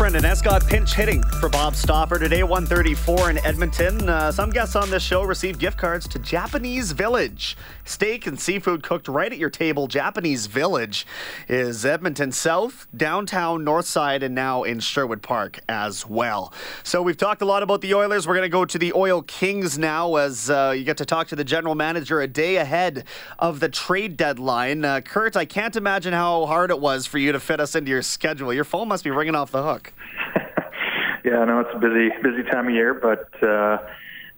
Brendan Escott pinch hitting for Bob Stauffer today, 134 in Edmonton. Uh, some guests on this show receive gift cards to Japanese Village. Steak and seafood cooked right at your table. Japanese Village is Edmonton South, downtown, North Side, and now in Sherwood Park as well. So we've talked a lot about the Oilers. We're going to go to the Oil Kings now as uh, you get to talk to the general manager a day ahead of the trade deadline. Uh, Kirt, I can't imagine how hard it was for you to fit us into your schedule. Your phone must be ringing off the hook. yeah, I know it's a busy, busy time of year, but uh,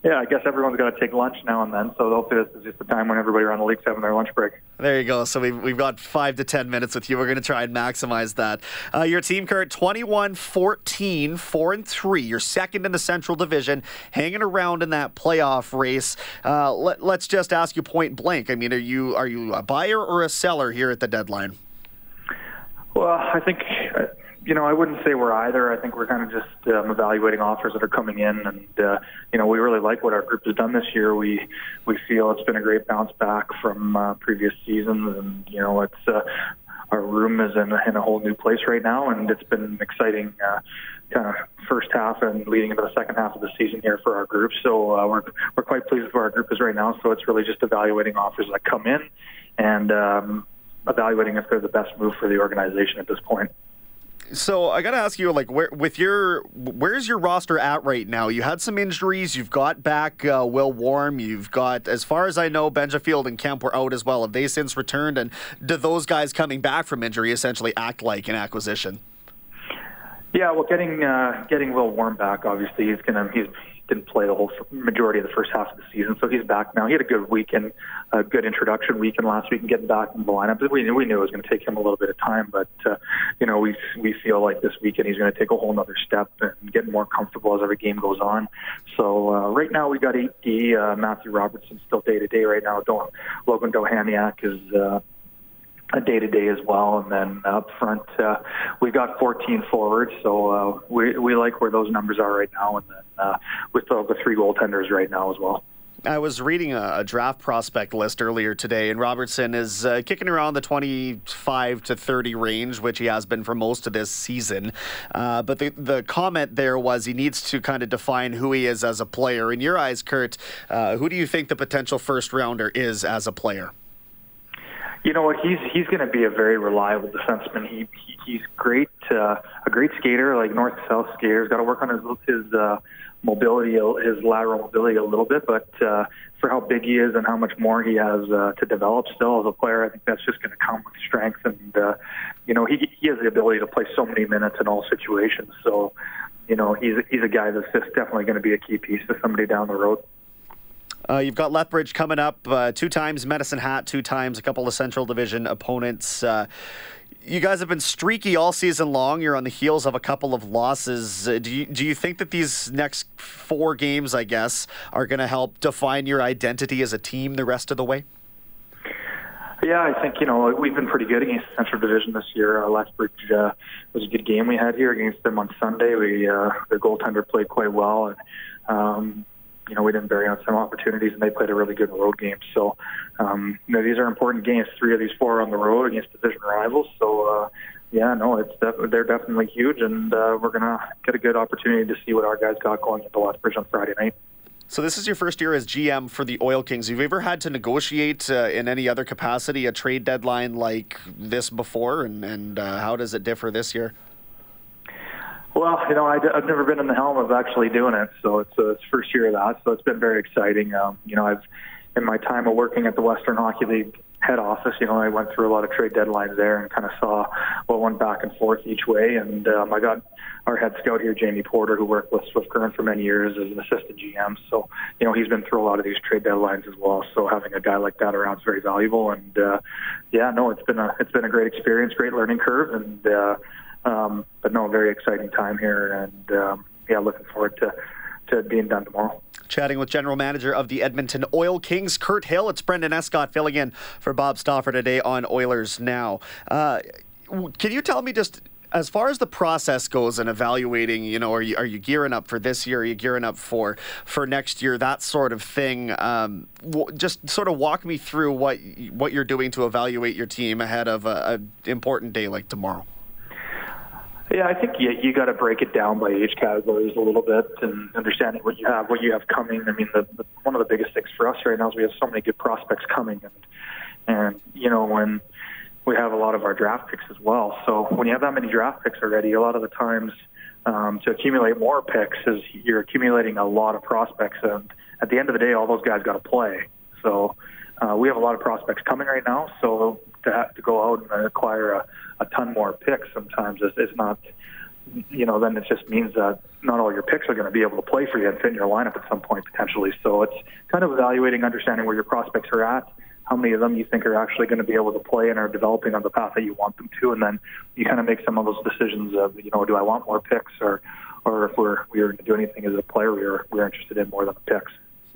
yeah, I guess everyone's got to take lunch now and then. So hopefully this is just the time when everybody around the league's having their lunch break. There you go. So we've, we've got five to 10 minutes with you. We're going to try and maximize that. Uh, your team, Kirt, 21 14, 4 and 3. You're second in the Central Division, hanging around in that playoff race. Uh, let, let's just ask you point blank. I mean, are you, are you a buyer or a seller here at the deadline? Well, I think you know, I wouldn't say we're either. I think we're kind of just um, evaluating offers that are coming in, and uh, you know, we really like what our group has done this year. We we feel it's been a great bounce back from uh, previous seasons, and you know, it's uh, our room is in, in a whole new place right now, and it's been an exciting uh, kind of first half and leading into the second half of the season here for our group. So uh, we're we're quite pleased with where our group is right now. So it's really just evaluating offers that come in, and um, evaluating if they're the best move for the organization at this point. So I got to ask you, like, where with your where's your roster at right now? You had some injuries. You've got back uh, Will Warm. You've got, as far as I know, Benjafield and Kemp were out as well. Have they since returned? And do those guys coming back from injury essentially act like an acquisition? Yeah, well, getting uh, getting Will Warm back, obviously, he's gonna he's didn't play the whole majority of the first half of the season, so he's back now. He had a good weekend, a good introduction weekend last week, and getting back in the lineup. We knew we knew it was going to take him a little bit of time, but uh, you know we we feel like this weekend he's going to take a whole other step and get more comfortable as every game goes on. So uh, right now we got 8D, uh, Matthew Robertson still day to day right now. Don't, Logan Dohaniak is. Uh, day to day as well. And then up front, uh, we've got 14 forwards, so uh, we we like where those numbers are right now. And then uh, with the, the three goaltenders right now as well. I was reading a, a, draft prospect list earlier today, and Robertson is uh, kicking around the 25 to 30 range, which he has been for most of this season. Uh, but the, the comment there was he needs to kind of define who he is as a player. In your eyes, Kirt, uh, who do you think the potential first rounder is as a player? You know what? He's he's going to be a very reliable defenseman. He, he he's great, uh, a great skater, like north south skater. He's got to work on his his uh, mobility, his lateral mobility a little bit. But uh, for how big he is and how much more he has uh, to develop still as a player, I think that's just going to come with strength. And uh, you know, he he has the ability to play so many minutes in all situations. So, you know, he's he's a guy that's just definitely going to be a key piece to somebody down the road. Uh, you've got Lethbridge coming up uh, two times, Medicine Hat two times, a couple of Central Division opponents. Uh, you guys have been streaky all season long. You're on the heels of a couple of losses. Uh, do you do you think that these next four games, I guess, are going to help define your identity as a team the rest of the way? Yeah, I think you know we've been pretty good against Central Division this year. Uh, Lethbridge uh, was a good game we had here against them on Sunday. We uh, goaltender played quite well, and um, you know, we didn't bury on some opportunities, and they played a really good road game. So, um, you know, these are important games. Three of these four are on the road against division rivals. So, uh, yeah, no, it's def- they're definitely huge, and uh, we're gonna get a good opportunity to see what our guys got going into Lethbridge on Friday night. So this is your first year as GM for the Oil Kings. Have you ever had to negotiate uh, in any other capacity a trade deadline like this before, and, and uh, how does it differ this year? Well, you know, I, have never been in the helm of actually doing it, so it's uh, it's first year of that. So it's been very exciting. Um, you know, I've in my time of working at the Western Hockey League head office, you know, I went through a lot of trade deadlines there and kind of saw what went back and forth each way. And um, I got our head scout here, Jamie Porter, who worked with Swift Current for many years as an assistant GM. So, you know, he's been through a lot of these trade deadlines as well. So having a guy like that around is very valuable. And uh, yeah, no, it's been a it's been a great experience, great learning curve, and uh, um, but no, very exciting time here. And um, yeah, looking forward to to being done tomorrow. Chatting with General Manager of the Edmonton Oil Kings, Kirt Hill. It's Brendan Escott filling in for Bob Stauffer today on Oilers Now. Uh, can you tell me just as far as the process goes and evaluating, you know, are you are you gearing up for this year? Are you gearing up for for next year? That sort of thing. Um, w- just sort of walk me through what what you're doing to evaluate your team ahead of an important day like tomorrow. Yeah, I think you, you got to break it down by age categories a little bit and understanding what you have, what you have coming. I mean, the, the, one of the biggest things for us right now is we have so many good prospects coming, and and you know when we have a lot of our draft picks as well. So when you have that many draft picks already, a lot of the times um, to accumulate more picks is you're accumulating a lot of prospects, and at the end of the day, all those guys got to play. So uh, we have a lot of prospects coming right now. So to have to go out and acquire a, a ton more picks sometimes is, is not, you know, then it just means that not all your picks are going to be able to play for you and fit in your lineup at some point potentially. So it's kind of evaluating, understanding where your prospects are at, how many of them you think are actually going to be able to play and are developing on the path that you want them to, and then you kind of make some of those decisions of, you know, do I want more picks or, or if we're we are going to do anything as a player, we are we're interested in more than the picks.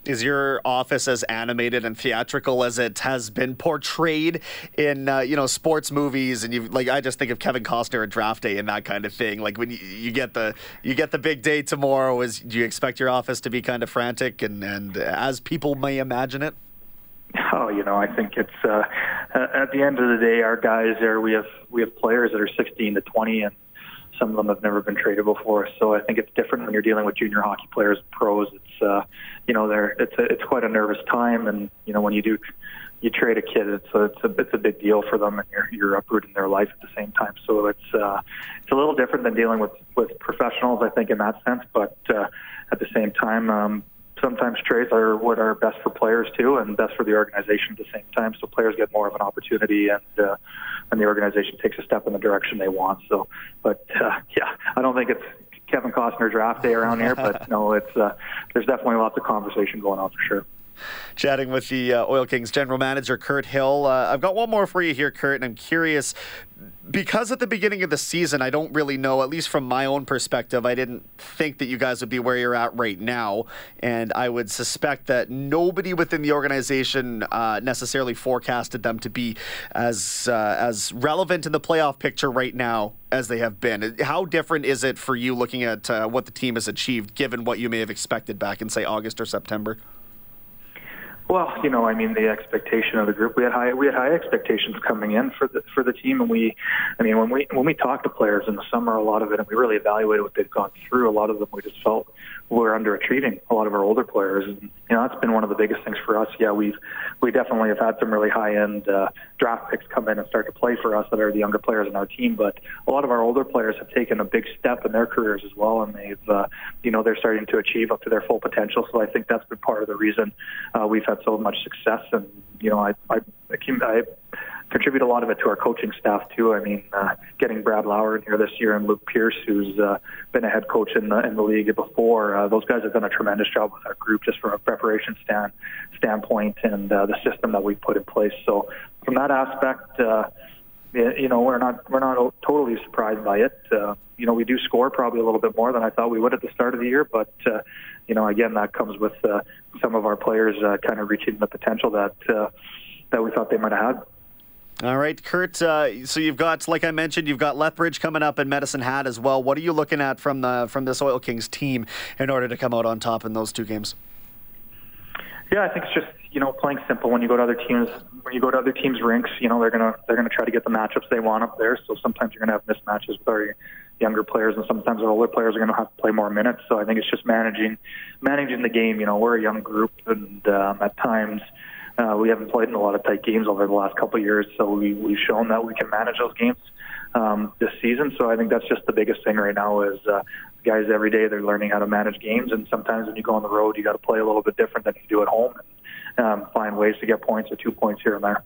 Is your office as animated and theatrical as it has been portrayed in uh, you know sports movies? And you like I just think of Kevin Costner at Draft Day and that kind of thing. Like when you, you get the you get the big day tomorrow, is do you expect your office to be kind of frantic and and as people may imagine it? Oh, you know, I think it's uh, at the end of the day, our guys there. We have we have players that are 16 to 20, and some of them have never been traded before. So I think it's different when you're dealing with junior hockey players, pros. It's uh, you know, they're it's a, it's quite a nervous time, and you know when you do you trade a kid, it's a it's a it's a big deal for them, and you're you're uprooting their life at the same time. So it's uh, it's a little different than dealing with with professionals, I think, in that sense. But uh, at the same time, um, sometimes trades are what are best for players too, and best for the organization at the same time. So players get more of an opportunity, and uh, and the organization takes a step in the direction they want. So, but uh, yeah, I don't think it's Kevin Costner draft day around here, but no, it's uh, there's definitely lots of conversation going on for sure chatting with the uh, Oil Kings general manager, Kirt Hill. Uh, I've got one more for you here, Kirt, and I'm curious because at the beginning of the season, I don't really know, at least from my own perspective, I didn't think that you guys would be where you're at right now. And I would suspect that nobody within the organization uh, necessarily forecasted them to be as, uh, as relevant in the playoff picture right now as they have been. How different is it for you looking at uh, what the team has achieved, given what you may have expected back in, say, August or September? Well, you know, I mean, the expectation of the group. We had high we had high expectations coming in for the for the team, and we, I mean, when we when we talked to players in the summer, a lot of it, and we really evaluated what they've gone through. A lot of them, we just felt we're underachieving. A lot of our older players, and you know, that's been one of the biggest things for us. Yeah, we've we definitely have had some really high end uh, draft picks come in and start to play for us that are the younger players in our team. But a lot of our older players have taken a big step in their careers as well, and they've, uh, you know, they're starting to achieve up to their full potential. So I think that's been part of the reason uh, we've had so much success. And you know, I I, I contribute a lot of it to our coaching staff too. I mean, uh, getting Brad Lauer in here this year and Luke Pierce, who's uh, been a head coach in the in the league before, uh, those guys have done a tremendous job with our group just from a preparation stand standpoint and uh, the system that we've put in place. So from that aspect. Uh, you know, we're not we're not totally surprised by it. Uh, you know, we do score probably a little bit more than I thought we would at the start of the year, but uh, you know, again, that comes with uh, some of our players uh, kind of reaching the potential that uh, that we thought they might have had. All right, Kirt. Uh, so you've got, like I mentioned, you've got Lethbridge coming up in Medicine Hat as well. What are you looking at from the from this Oil Kings team in order to come out on top in those two games? Yeah, I think it's just you know playing simple. When you go to other teams, when you go to other teams' rinks, you know they're gonna they're gonna try to get the matchups they want up there. So sometimes you're gonna have mismatches with our younger players, and sometimes our older players are gonna have to play more minutes. So I think it's just managing managing the game. You know, we're a young group, and um, at times uh, we haven't played in a lot of tight games over the last couple of years, so we, we've shown that we can manage those games. um, this season. So I think that's just the biggest thing right now is uh, guys every day they're learning how to manage games, and sometimes when you go on the road, you got to play a little bit different than you do at home, and um, find ways to get points or two points here and there.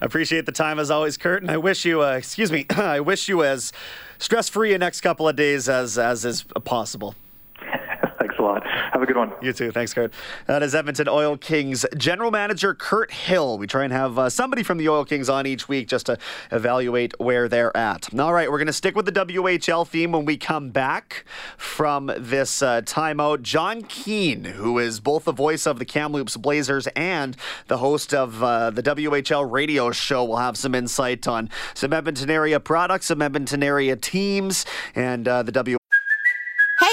Appreciate the time as always, Kirt, and I wish you, uh, excuse me, I wish you as stress-free a next couple of days as as is possible. Thanks a lot. Have a good one. You too. Thanks, Kirt. That is Edmonton Oil Kings general manager Kirt Hill. We try and have uh, somebody from the Oil Kings on each week just to evaluate where they're at. All right, we're going to stick with the WHL theme when we come back from this uh, timeout. Jon Keen, who is both the voice of the Kamloops Blazers and the host of uh, the WHL radio show, will have some insight on some Edmonton area products, some Edmonton area teams, and uh, the W.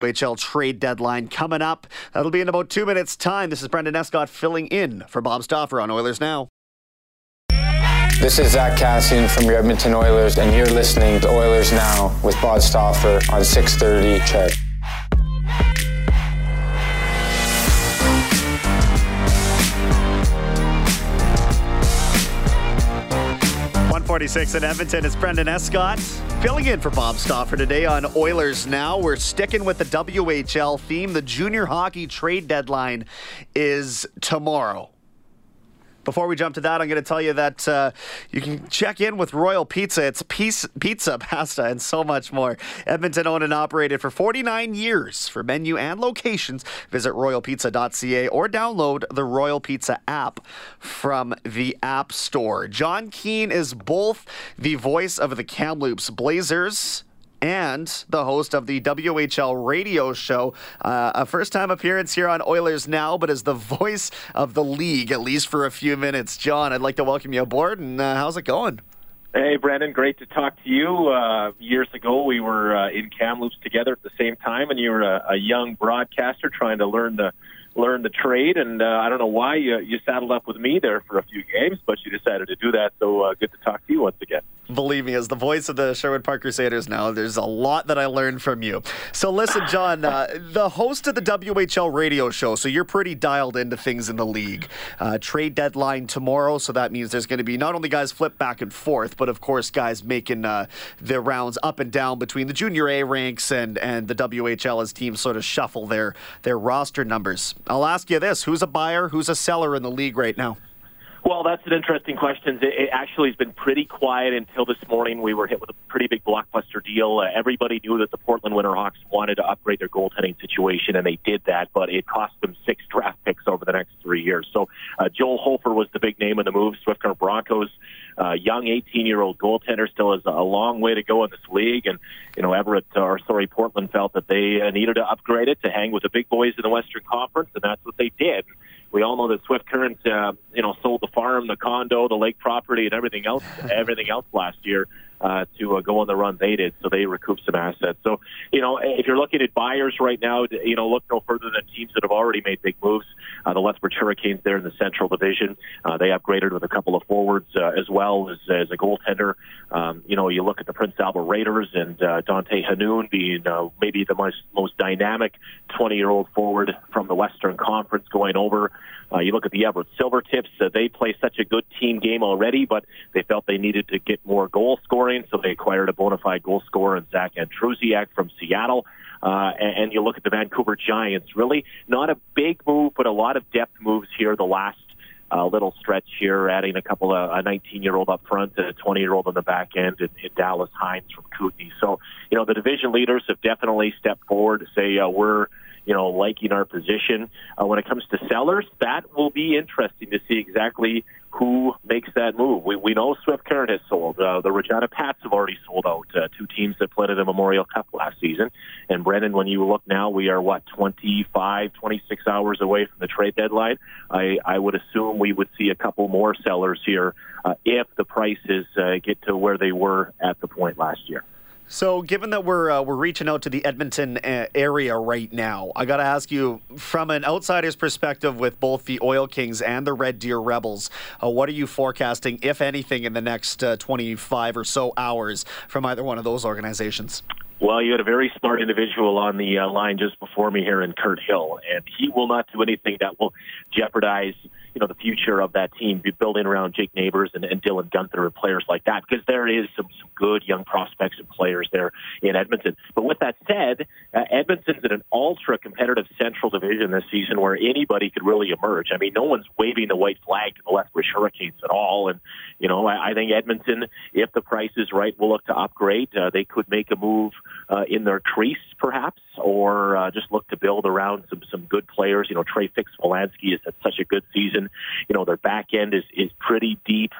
WHL trade deadline coming up. That'll be in about two minutes' time. This is Brendan Escott filling in for Bob Stauffer on Oilers Now. This is Zack Kassian from your Edmonton Oilers, and you're listening to Oilers Now with Bob Stauffer on 630 CHED. 146 in Edmonton. It's Brendan Escott filling in for Bob Stauffer today on Oilers Now. We're sticking with the WHL theme. The junior hockey trade deadline is tomorrow. Before we jump to that, I'm going to tell you that uh, you can check in with Royal Pizza. It's piece, pizza, pasta, and so much more. Edmonton owned and operated for 49 years. For menu and locations, visit royalpizza.ca or download the Royal Pizza app from the App Store. Jon Keen is both the voice of the Kamloops Blazers and the host of the WHL radio show. Uh, a first time appearance here on Oilers Now, but as the voice of the league, at least for a few minutes. Jon, I'd like to welcome you aboard, and uh, how's it going? Hey, Brendan, great to talk to you. Uh, years ago, we were uh, in Kamloops together at the same time, and you were a, a young broadcaster trying to learn the learn the trade. And uh, I don't know why you, you saddled up with me there for a few games, but you decided to do that. So uh, good to talk to you once again. Believe me, as the voice of the Sherwood Park Crusaders now, there's a lot that I learned from you. So listen, Jon, uh, the host of the WHL radio show, so you're pretty dialed into things in the league. Uh, trade deadline tomorrow, so that means there's going to be not only guys flip back and forth, but of course guys making uh, their rounds up and down between the junior A ranks and and the WHL as teams sort of shuffle their their roster numbers. I'll ask you this: Who's a buyer? Who's a seller in the league right now? Well, that's an interesting question. It actually has been pretty quiet until this morning. We were hit with a pretty big blockbuster deal. Uh, everybody knew that the Portland Winterhawks wanted to upgrade their goaltending situation, and they did that, but it cost them six draft picks over the next three years. So uh, Joel Hofer was the big name in the move. Swift Current Broncos, uh, young 18-year-old goaltender, still has a long way to go in this league. And, you know, Everett, or sorry, Portland felt that they uh, needed to upgrade it to hang with the big boys in the Western Conference, and that's what they did we all know that Swift Current, uh, you know, sold the farm, the condo, the lake property, and everything else, everything else last year uh, to uh, go on the run they did. So they recouped some assets. So, you know, if you're looking at buyers right now, you know, look no further than teams that have already made big moves. Uh, the Lethbridge Hurricanes there in the Central Division, uh, they upgraded with a couple of forwards uh, as well as, as a goaltender. Um, you know, you look at the Prince Albert Raiders and uh, Dante Hannoun being uh, maybe the most most dynamic 20-year-old forward from the Western Conference going over. Uh, you look at the Everett Silvertips; uh, they play such a good team game already, but they felt they needed to get more goal scoring, so they acquired a bona fide goal scorer in Zach Andrusiak from Seattle. Uh, and, and you look at the Vancouver Giants; really not a big move, but a lot of depth moves here the last uh, little stretch here, adding a couple of a 19-year-old up front and a 20-year-old on the back end in, in Dallas Hines from Kootenay. So, you know, the division leaders have definitely stepped forward to say uh, we're you know, liking our position. Uh, when it comes to sellers, that will be interesting to see exactly who makes that move. We, we know Swift Current has sold. Uh, the Regina Pats have already sold out uh, two teams that played in the Memorial Cup last season. And Brendan, when you look now, we are what 25, 26 hours away from the trade deadline. I, I would assume we would see a couple more sellers here uh, if the prices uh, get to where they were at the point last year. So, given that we're uh, we're reaching out to the Edmonton uh, area right now, I got to ask you, from an outsider's perspective, with both the Oil Kings and the Red Deer Rebels, uh, what are you forecasting, if anything, in the next uh, 25 or so hours from either one of those organizations? Well, you had a very smart individual on the uh, line just before me here in Kirt Hill, and he will not do anything that will jeopardize you know the future of that team, building around Jake Neighbors and, and Dylan Guenther and players like that, because there is some, some good young prospects and players there in Edmonton. But with that said, uh, Edmonton's in an ultra competitive Central Division this season where anybody could really emerge. I mean, no one's waving the white flag to the Lethbridge Hurricanes at all, and you know I, I think Edmonton, if the price is right, will look to upgrade. Uh, they could make a move uh, in their crease, perhaps, or uh, just look to build around some some good players. You know, Trey Fix Volansky has had such a good season. You know, their back end is is pretty deep.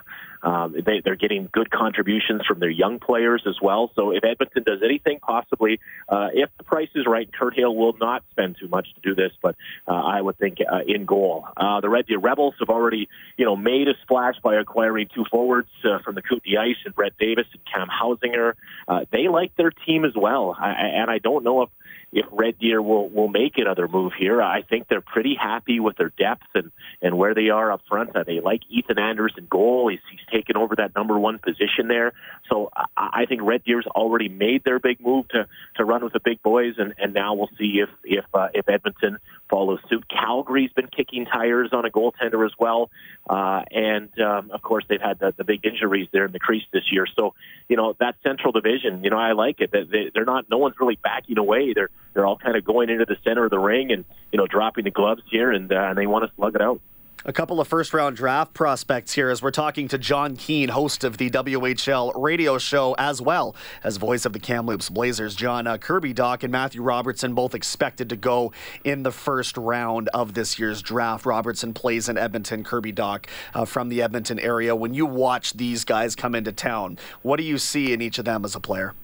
Um, they, they're getting good contributions from their young players as well. So if Edmonton does anything, possibly, uh, if the price is right, Kirt Hill will not spend too much to do this, but uh, I would think uh, in goal. Uh, the Red Deer Rebels have already, you know, made a splash by acquiring two forwards uh, from the Kootenay Ice and Brett Davis and Cam Hausinger. Uh, they like their team as well, I, and I don't know if if Red Deer will will make another move here. I think they're pretty happy with their depth and and where they are up front. Uh, they like Ethan Anders in goal. He's, he's taken over that number one position there. So I, I think Red Deer's already made their big move to to run with the big boys, and and now we'll see if if uh, if Edmonton follows suit. Calgary's been kicking tires on a goaltender as well, uh, and um, of course they've had the, the big injuries there in the crease this year. So you know that Central Division, you know I like it. They, they're not. No one's really backing away. They're they're all kind of going into the center of the ring and you know dropping the gloves here, and, uh, and they want to slug it out. A couple of first round draft prospects here as we're talking to Jon Keen, host of the WHL radio show, as well as voice of the Kamloops Blazers. Jon uh, Kirby Dach and Matthew Robertson both expected to go in the first round of this year's draft. Robertson plays in Edmonton, Kirby Dach uh, from the Edmonton area. When you watch these guys come into town, what do you see in each of them as a player?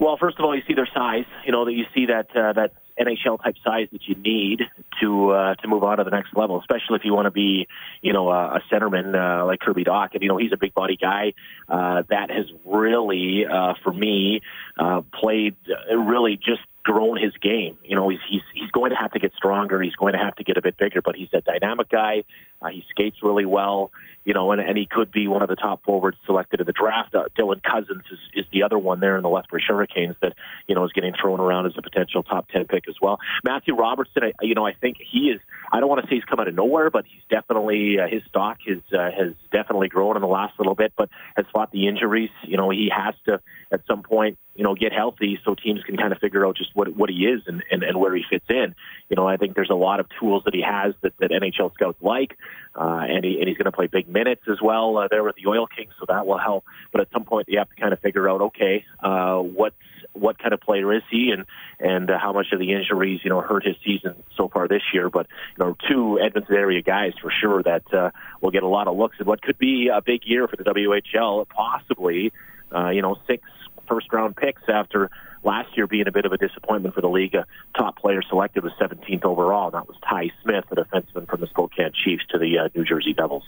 Well, first of all, you see their size. You know that you see that uh, that NHL type size that you need to uh, to move on to the next level, especially if you want to be, you know, a, a centerman uh, like Kirby Dach. And you know, he's a big body guy uh, that has really, uh, for me, uh, played uh, really just grown his game. You know, he's he's he's going to have to get stronger. He's going to have to get a bit bigger. But he's a dynamic guy. Uh, he skates really well. You know, and, and he could be one of the top forwards selected in the draft. Uh, Dylan Cozens is, is the other one there in the Lethbridge Hurricanes that you know is getting thrown around as a potential top ten pick as well. Matthew Robertson, I, you know, I think he is. I don't want to say he's come out of nowhere, but he's definitely uh, his stock has uh, has definitely grown in the last little bit. But has fought the injuries. You know, he has to at some point you know, get healthy so teams can kind of figure out just what what he is and, and, and where he fits in. You know, I think there's a lot of tools that he has that, that NHL scouts like, uh, and he and he's going to play big minutes as well uh, there with the Oil Kings, so that will help. But at some point, you have to kind of figure out, okay, uh, what's what kind of player is he, and and uh, how much of the injuries you know hurt his season so far this year. But you know, two Edmonton area guys for sure that uh, will get a lot of looks at what could be a big year for the WHL, possibly. Uh, you know, six first round picks after last year being a bit of a disappointment for the league. A top player selected was 17th overall. That was Ty Smith, a defenseman from the Spokane Chiefs to the uh, New Jersey Devils.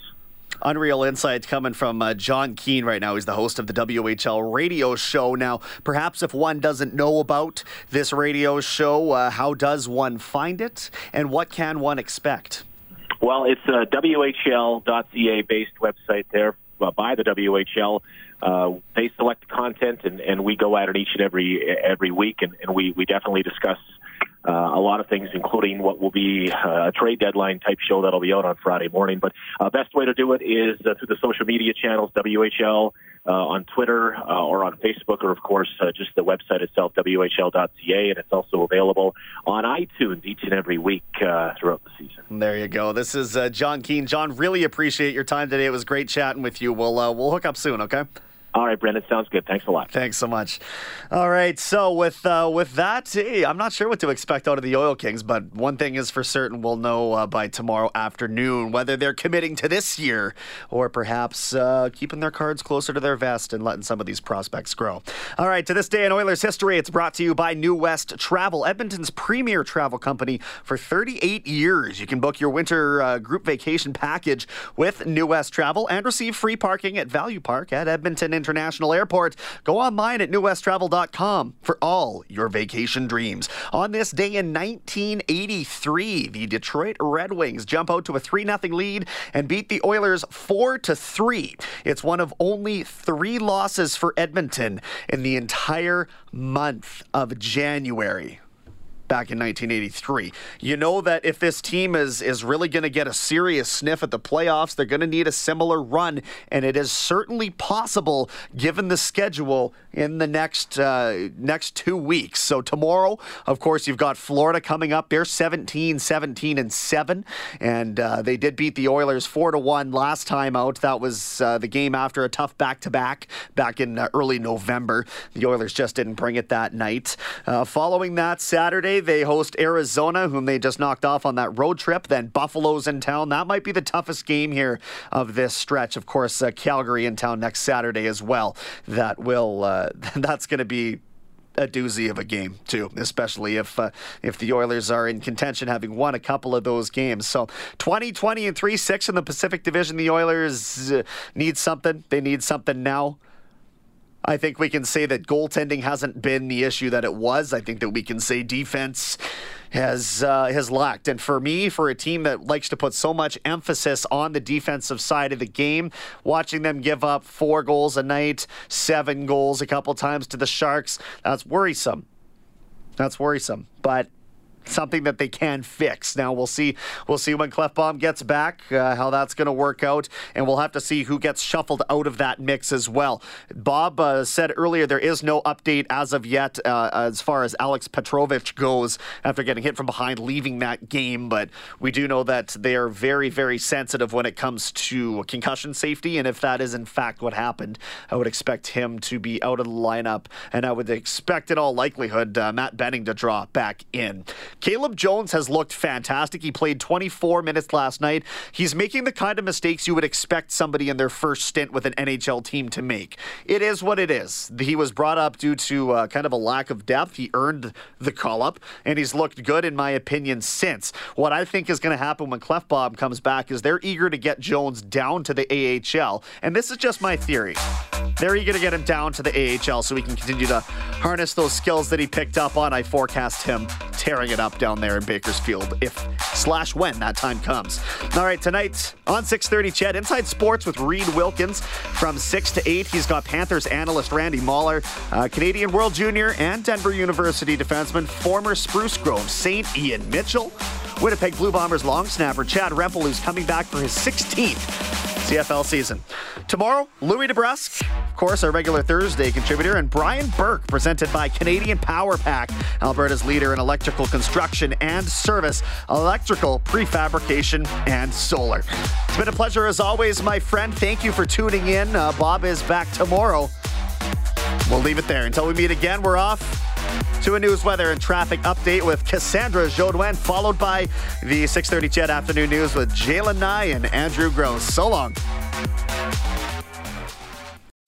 Unreal insights coming from uh, Jon Keen right now. He's the host of the WHL radio show. Now, perhaps if one doesn't know about this radio show, uh, how does one find it and what can one expect? Well, it's a WHL.ca based website there uh, by the WHL. Uh, they select the content, and, and we go at it each and every every week, and, and we, we definitely discuss uh, a lot of things, including what will be uh, a trade deadline type show that'll be out on Friday morning. But uh, best way to do it is uh, through the social media channels, WHL uh, on Twitter uh, or on Facebook, or of course uh, just the website itself, WHL.ca, and it's also available on iTunes each and every week uh, throughout the season. There you go. This is uh, Jon Keen. Jon, really appreciate your time today. It was great chatting with you. We'll uh, we'll hook up soon. Okay. All right, Brendan, sounds good. Thanks a lot. Thanks so much. All right, so with uh, with that, hey, I'm not sure what to expect out of the Oil Kings, but one thing is for certain, we'll know uh, by tomorrow afternoon whether they're committing to this year or perhaps uh, keeping their cards closer to their vest and letting some of these prospects grow. All right, to this day in Oilers history, it's brought to you by New West Travel, Edmonton's premier travel company for 38 years. You can book your winter uh, group vacation package with New West Travel and receive free parking at Value Park at Edmonton International Airport. Go online at newwesttravel.com for all your vacation dreams. On this day in 1983, the Detroit Red Wings jump out to a 3 0 lead and beat the Oilers 4 to 3. It's one of only three losses for Edmonton in the entire month of January back in 1983. You know that if this team is is really going to get a serious sniff at the playoffs, they're going to need a similar run, and it is certainly possible given the schedule in the next uh, next two weeks. So tomorrow, of course, you've got Florida coming up. They're 17, 17, and seven, and uh, they did beat the Oilers four to one last time out. That was uh, the game after a tough back to back back in uh, early November. The Oilers just didn't bring it that night. Uh, following that Saturday they host Arizona, whom they just knocked off on that road trip. Then Buffalo's in town. That might be the toughest game here of this stretch. Of course, uh, Calgary in town next Saturday as well. That will uh, that's going to be a doozy of a game too, especially if uh, if the Oilers are in contention, having won a couple of those games. So 2020 and 3 6 in the Pacific Division. The Oilers uh, need something. They need something now. I think we can say that goaltending hasn't been the issue that it was. I think that we can say defense has uh, has lacked. And for me, for a team that likes to put so much emphasis on the defensive side of the game, watching them give up four goals a night, seven goals a couple times to the Sharks, that's worrisome. That's worrisome. But something that they can fix. Now we'll see. We'll see when Klefbom gets back uh, how that's going to work out, and we'll have to see who gets shuffled out of that mix as well. Bob uh, said earlier there is no update as of yet uh, as far as Alex Petrovic goes after getting hit from behind, leaving that game. But we do know that they are very, very sensitive when it comes to concussion safety, and if that is in fact what happened, I would expect him to be out of the lineup, and I would expect in all likelihood uh, Matt Benning to draw back in. Caleb Jones has looked fantastic. He played 24 minutes last night. He's making the kind of mistakes you would expect somebody in their first stint with an NHL team to make. It is what it is. He was brought up due to uh, kind of a lack of depth. He earned the call up, and he's looked good, in my opinion, since. What I think is going to happen when Klefbom comes back is they're eager to get Jones down to the AHL, and this is just my theory. They're eager to get him down to the AHL so he can continue to harness those skills that he picked up on. I forecast him tearing it up down there in Bakersfield if slash when that time comes. All right, tonight on 6:30, CHED Inside Sports with Reid Wilkins from 6 to 8. He's got Panthers analyst Randy Moller, uh, Canadian World Junior and Denver University defenseman, former Spruce Grove St. Ian Mitchell, Winnipeg Blue Bombers long snapper Chad Rempel, who's coming back for his 16th CFL season. Tomorrow, Louie DeBrusk, of course, our regular Thursday contributor, and Brian Burke, presented by Canadian Power Pack, Alberta's leader in electrical construction and service, electrical prefabrication, and solar. It's been a pleasure as always, my friend. Thank you for tuning in. Uh, Bob is back tomorrow. We'll leave it there. Until we meet again, we're off to a news, weather, and traffic update with Cassandra Jodouin, followed by the 6:30 CHED Afternoon News with Jalen Nye and Andrew Gross. So long.